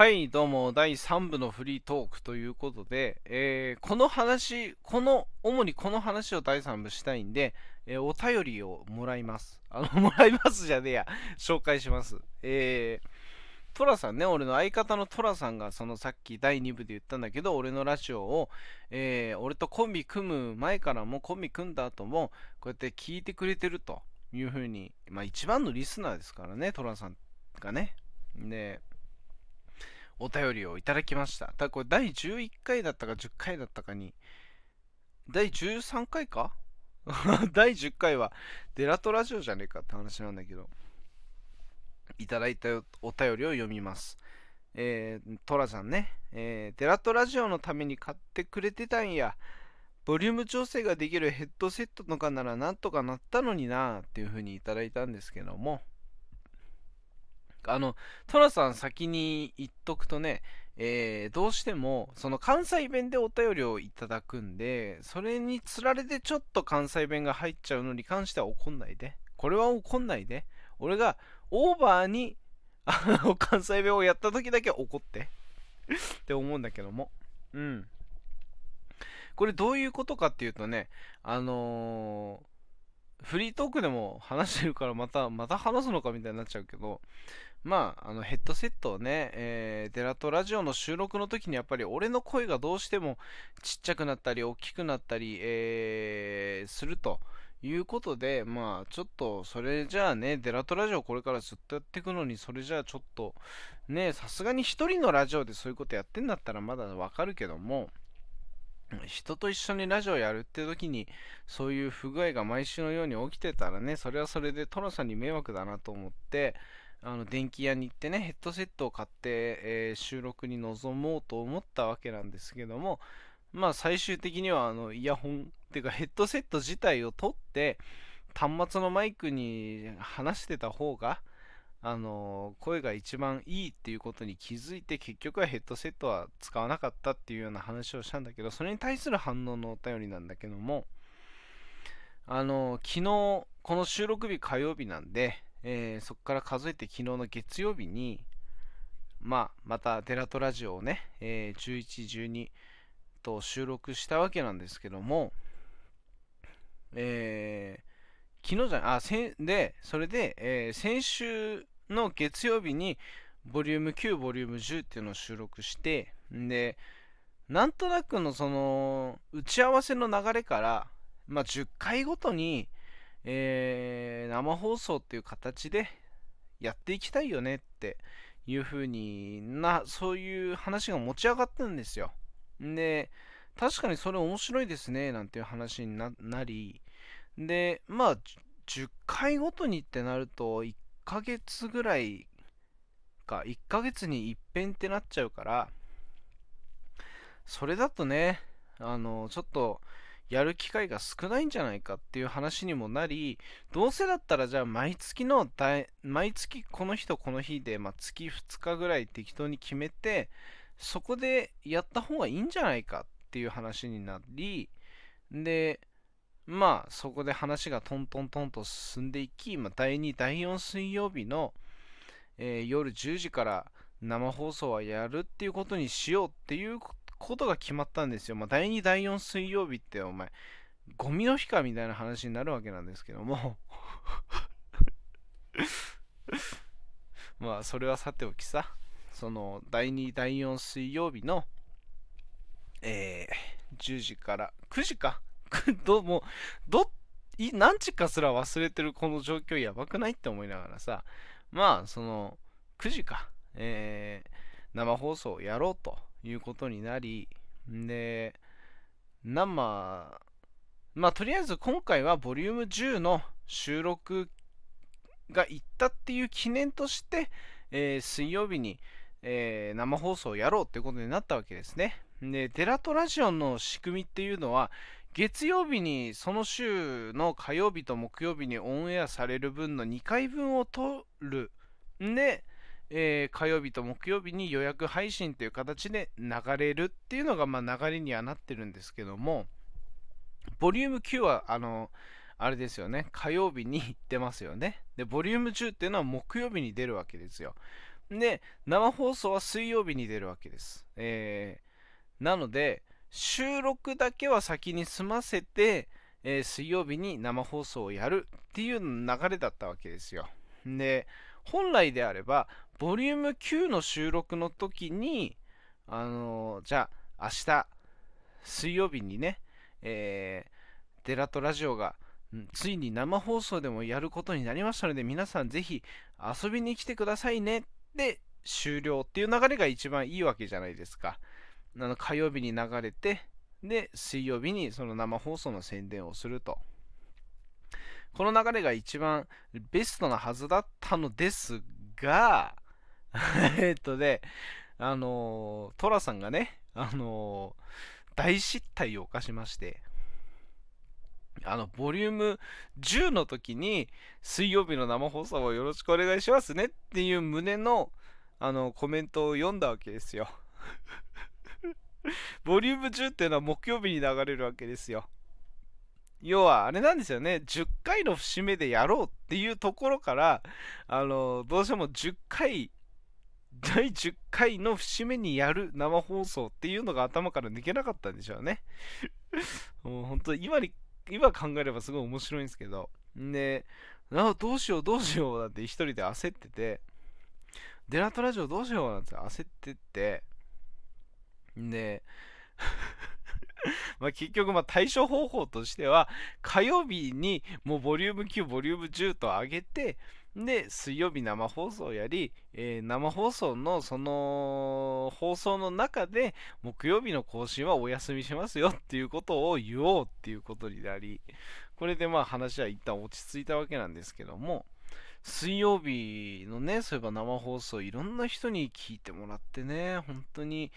はい、どうも、第3部のフリートークということで、えーこの話、この、主にこの話を第3部したいんで、えーお便りをもらいます。あの、もらいますじゃねえや、紹介します。えー、トラさんね、俺の相方のトラさんが、そのさっき第2部で言ったんだけど、俺のラジオを、えー俺とコンビ組む前からも、コンビ組んだ後も、こうやって聞いてくれてるというふうに、まあ一番のリスナーですからね、トラさんがね。で、お便りをいただきました。ただこれ第11回だったか10回だったかに、第13回か？第10回はデラトラジオじゃねえかって話なんだけど、いただいたお便りを読みます。えー、トラさんね、えー、デラトラジオのために買ってくれてたんや。ボリューム調整ができるヘッドセットとかならなんとかなったのになっていうふうにいただいたんですけども、あの、トラさん先に言っとくとね、えーどうしてもその関西弁でお便りをいただくんで、それにつられてちょっと関西弁が入っちゃうのに関しては怒んないで。これは怒んないで。俺がオーバーにあの関西弁をやった時だけ怒ってって思うんだけども。うん。これどういうことかっていうとね、あのーフリートークでも話してるからまた、また話すのかみたいになっちゃうけど、まあ、あのヘッドセットをね、えーデラトラジオの収録の時にやっぱり俺の声がどうしてもちっちゃくなったり大きくなったり、えーするということで、まあちょっとそれじゃあね、デラトラジオこれからずっとやっていくのに、それじゃあちょっとね、さすがに一人のラジオでそういうことやってんだったらまだわかるけども、人と一緒にラジオやるって時にそういう不具合が毎週のように起きてたらねそれはそれでトラさんに迷惑だなと思ってあの電気屋に行ってねヘッドセットを買って、えー収録に臨もうと思ったわけなんですけどもまあ最終的にはあのイヤホンっていうかヘッドセット自体を取って端末のマイクに話してた方があの声が一番いいっていうことに気づいて結局はヘッドセットは使わなかったっていうような話をしたんだけどそれに対する反応のお便りなんだけどもあの昨日この収録日火曜日なんで、えーそこから数えて昨日の月曜日にまあまたデラトラジオをね、えー11、12と収録したわけなんですけどもえー昨日じゃあせんでそれで、えー先週の月曜日にボリューム9ボリューム10っていうのを収録してでなんとなくのその打ち合わせの流れから、まあ、10回ごとに、えー生放送っていう形でやっていきたいよねっていう風になそういう話が持ち上がったんですよ。で確かにそれ面白いですねなんていう話になりで、まあ、10回ごとにってなると、1ヶ月ぐらいか、1ヶ月に一遍ってなっちゃうから、それだとね、あの、ちょっと、やる機会が少ないんじゃないかっていう話にもなり、どうせだったらじゃあ毎月の、毎月この日とこの日で、まあ、月2日ぐらい適当に決めて、そこでやった方がいいんじゃないかっていう話になり、で、まあそこで話がトントントンと進んでいき、まあ、第2、第4水曜日の、えー夜10時から生放送はやるっていうことにしようっていうことが決まったんですよ。まあ、第2、第4水曜日ってお前、ゴミの日かみたいな話になるわけなんですけども まあそれはさておきさ、その第2、第4水曜日の、えー10時から9時か どもうどい何時かすら忘れてるこの状況やばくないって思いながらさ。まあその9時か、えー生放送をやろうということになりで生まあとりあえず今回はボリューム10の収録が行ったっていう記念として、えー水曜日に、えー生放送をやろうってことになったわけですね。でデラトラジオの仕組みっていうのは月曜日にその週の火曜日と木曜日にオンエアされる分の2回分を取るんで、えー火曜日と木曜日に予約配信という形で流れるっていうのがま流れにはなってるんですけどもボリューム9はあのあれですよね。火曜日に出ますよね。でボリューム10っていうのは木曜日に出るわけですよ。で、生放送は水曜日に出るわけです。えー、なので、収録だけは先に済ませて、えー、水曜日に生放送をやるっていう流れだったわけですよ。で、本来であれば、ボリューム9の収録の時に、あのー、じゃあ、明日、水曜日にね、えー、デラトラジオが、ついに生放送でもやることになりましたので、皆さんぜひ遊びに来てくださいねで終了っていう流れが一番いいわけじゃないですか。あの火曜日に流れて、で、水曜日にその生放送の宣伝をすると。この流れが一番ベストなはずだったのですが、えっとね、あのトラさんがね、あの大失態を犯しまして、あの、ボリューム10の時に、水曜日の生放送をよろしくお願いしますねっていう旨の、あの、コメントを読んだわけですよ。ボリューム10っていうのは木曜日に流れるわけですよ。要は、あれなんですよね。10回の節目でやろうっていうところから、あの、どうしても10回、第10回の節目にやる生放送っていうのが頭から抜けなかったんでしょうね。もう本当今に今考えればすごい面白いんですけど、で、あどうしようどうしようなんて一人で焦ってて、デラトラジオどうしようなんて焦ってって、で、まあ結局まあ対処方法としては火曜日にもうボリューム9ボリューム10と上げてで、水曜日生放送やり、えー、生放送のその放送の中で木曜日の更新はお休みしますよっていうことを言おうっていうことになり、これでまあ話は一旦落ち着いたわけなんですけども、水曜日のね、そういえば生放送いろんな人に聞いてもらってね、本当に、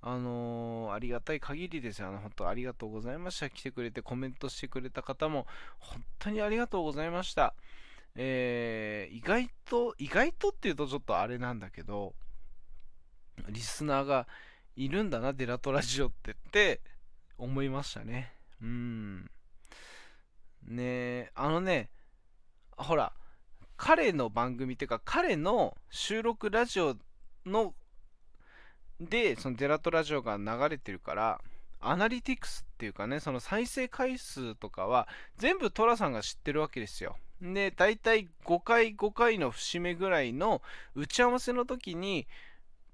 あのー、ありがたい限りですよ。あの、本当ありがとうございました。来てくれてコメントしてくれた方も、本当にありがとうございました。えー、意外と、意外とっていうとちょっとあれなんだけど、リスナーがいるんだな、デラトラジオってって思いましたね。うん。ねあのね、ほら、彼の番組っていうか、彼の収録ラジオの、で、そのデラトラジオが流れてるから、アナリティクスっていうかね、その再生回数とかは全部トラさんが知ってるわけですよ。で、大体5回5回の節目ぐらいの打ち合わせの時に、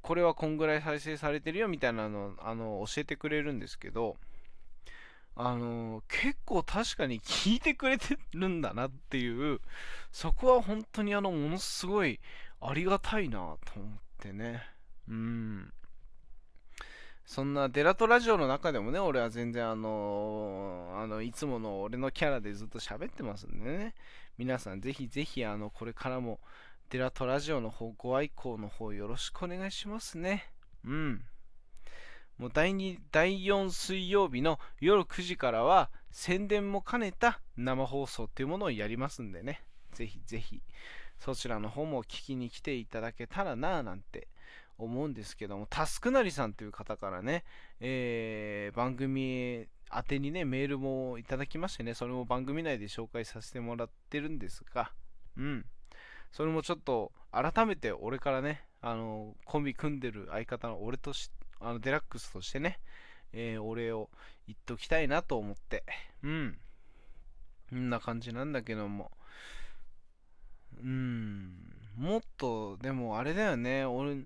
これはこんぐらい再生されてるよみたいなのあの教えてくれるんですけど、あの結構確かに聞いてくれてるんだなっていう、そこは本当にあのものすごいありがたいなと思ってね。うん。そんなデラトラジオの中でもね、俺は全然あのー、あの、いつもの俺のキャラでずっと喋ってますんでね。皆さんぜひぜひあのこれからもデラトラジオの方ご愛好の方よろしくお願いしますね。うん。もう第2第4水曜日の夜9時からは宣伝も兼ねた生放送っていうものをやりますんでね。ぜひぜひそちらの方も聞きに来ていただけたらなぁなんて思うんですけども、タスクなりさんという方からね、えー、番組宛てにね、メールもいただきましてね、それも番組内で紹介させてもらってるんですが、うん。それもちょっと、改めて俺からね、あの、コンビ組んでる相方の俺とし、あの、デラックスとしてね、えー、お礼を言っときたいなと思って、うん。こんな感じなんだけども、うん、もっと、でもあれだよね、俺、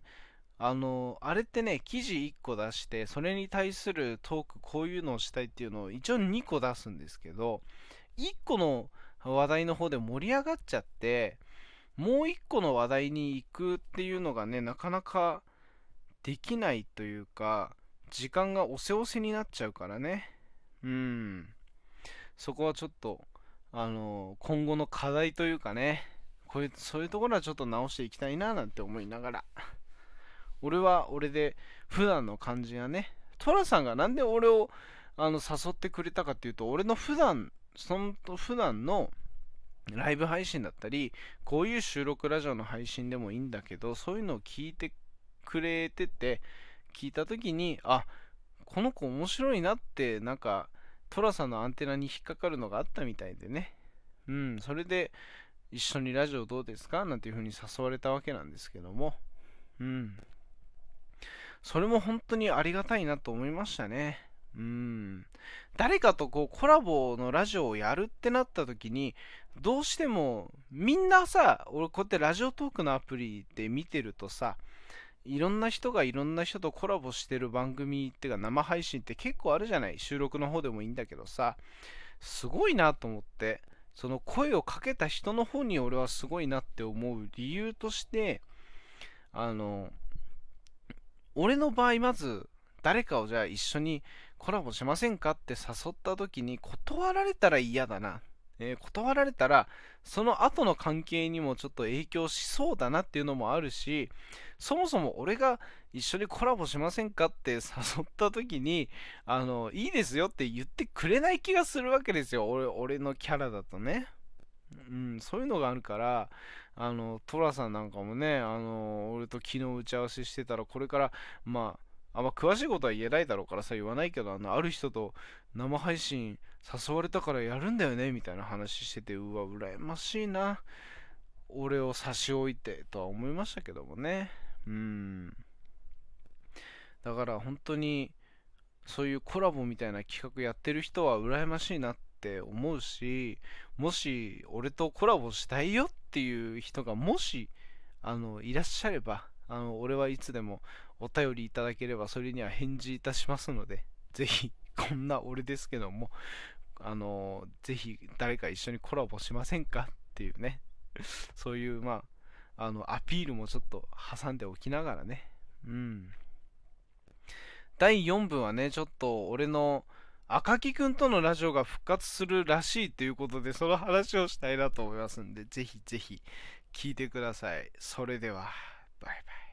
あの、あれってね、記事1個出して、それに対するトーク、こういうのをしたいっていうのを一応2個出すんですけど、1個の話題の方で盛り上がっちゃって、もう1個の話題に行くっていうのがね、なかなかできないというか、時間がおせおせになっちゃうからね。うん。そこはちょっと、あの、今後の課題というかね、こういう、そういうところはちょっと直していきたいななんて思いながら。俺は俺で普段の感じがね、トラさんがなんで俺をあの誘ってくれたかっていうと、俺の普段、その普段のライブ配信だったり、こういう収録ラジオの配信でもいいんだけど、そういうのを聞いてくれてて、聞いた時に、あ、この子面白いなって、なんか、トラさんのアンテナに引っかかるのがあったみたいでね。うん、それで、一緒にラジオどうですか？なんていう風に誘われたわけなんですけども。うん。それも本当にありがたいなと思いましたね。うん。誰かとこうコラボのラジオをやるってなった時に、どうしてもみんなさ、俺こうやってラジオトークのアプリで見てるとさ、いろんな人がいろんな人とコラボしてる番組っていうか生配信って結構あるじゃない？収録の方でもいいんだけどさ、すごいなと思って、その声をかけた人の方に俺はすごいなって思う理由として、あの、俺の場合まず誰かをじゃあ一緒にコラボしませんかって誘った時に断られたら嫌だな、えー断られたらその後の関係にもちょっと影響しそうだなっていうのもあるしそもそも俺が一緒にコラボしませんかって誘った時にあのいいですよって言ってくれない気がするわけですよ。俺俺のキャラだとね。うんそういうのがあるからあのトラさんなんかもねあの俺と昨日打ち合わせしてたらこれからまああんま詳しいことは言えないだろうからさ言わないけどあのある人と生配信誘われたからやるんだよねみたいな話しててうわ羨ましいな。俺を差し置いてとは思いましたけどもね。うん。だから本当にそういうコラボみたいな企画やってる人は羨ましいなってって思うしもし俺とコラボしたいよっていう人がもしあのいらっしゃればあの俺はいつでもお便りいただければそれには返事いたしますのでぜひこんな俺ですけどもあのぜひ誰か一緒にコラボしませんかっていうね。そういうまああのアピールもちょっと挟んでおきながらね。うん。第4部はねちょっと俺の赤木くんとのラジオが復活するらしいということでその話をしたいなと思いますんでぜひぜひ聞いてください。それではバイバイ。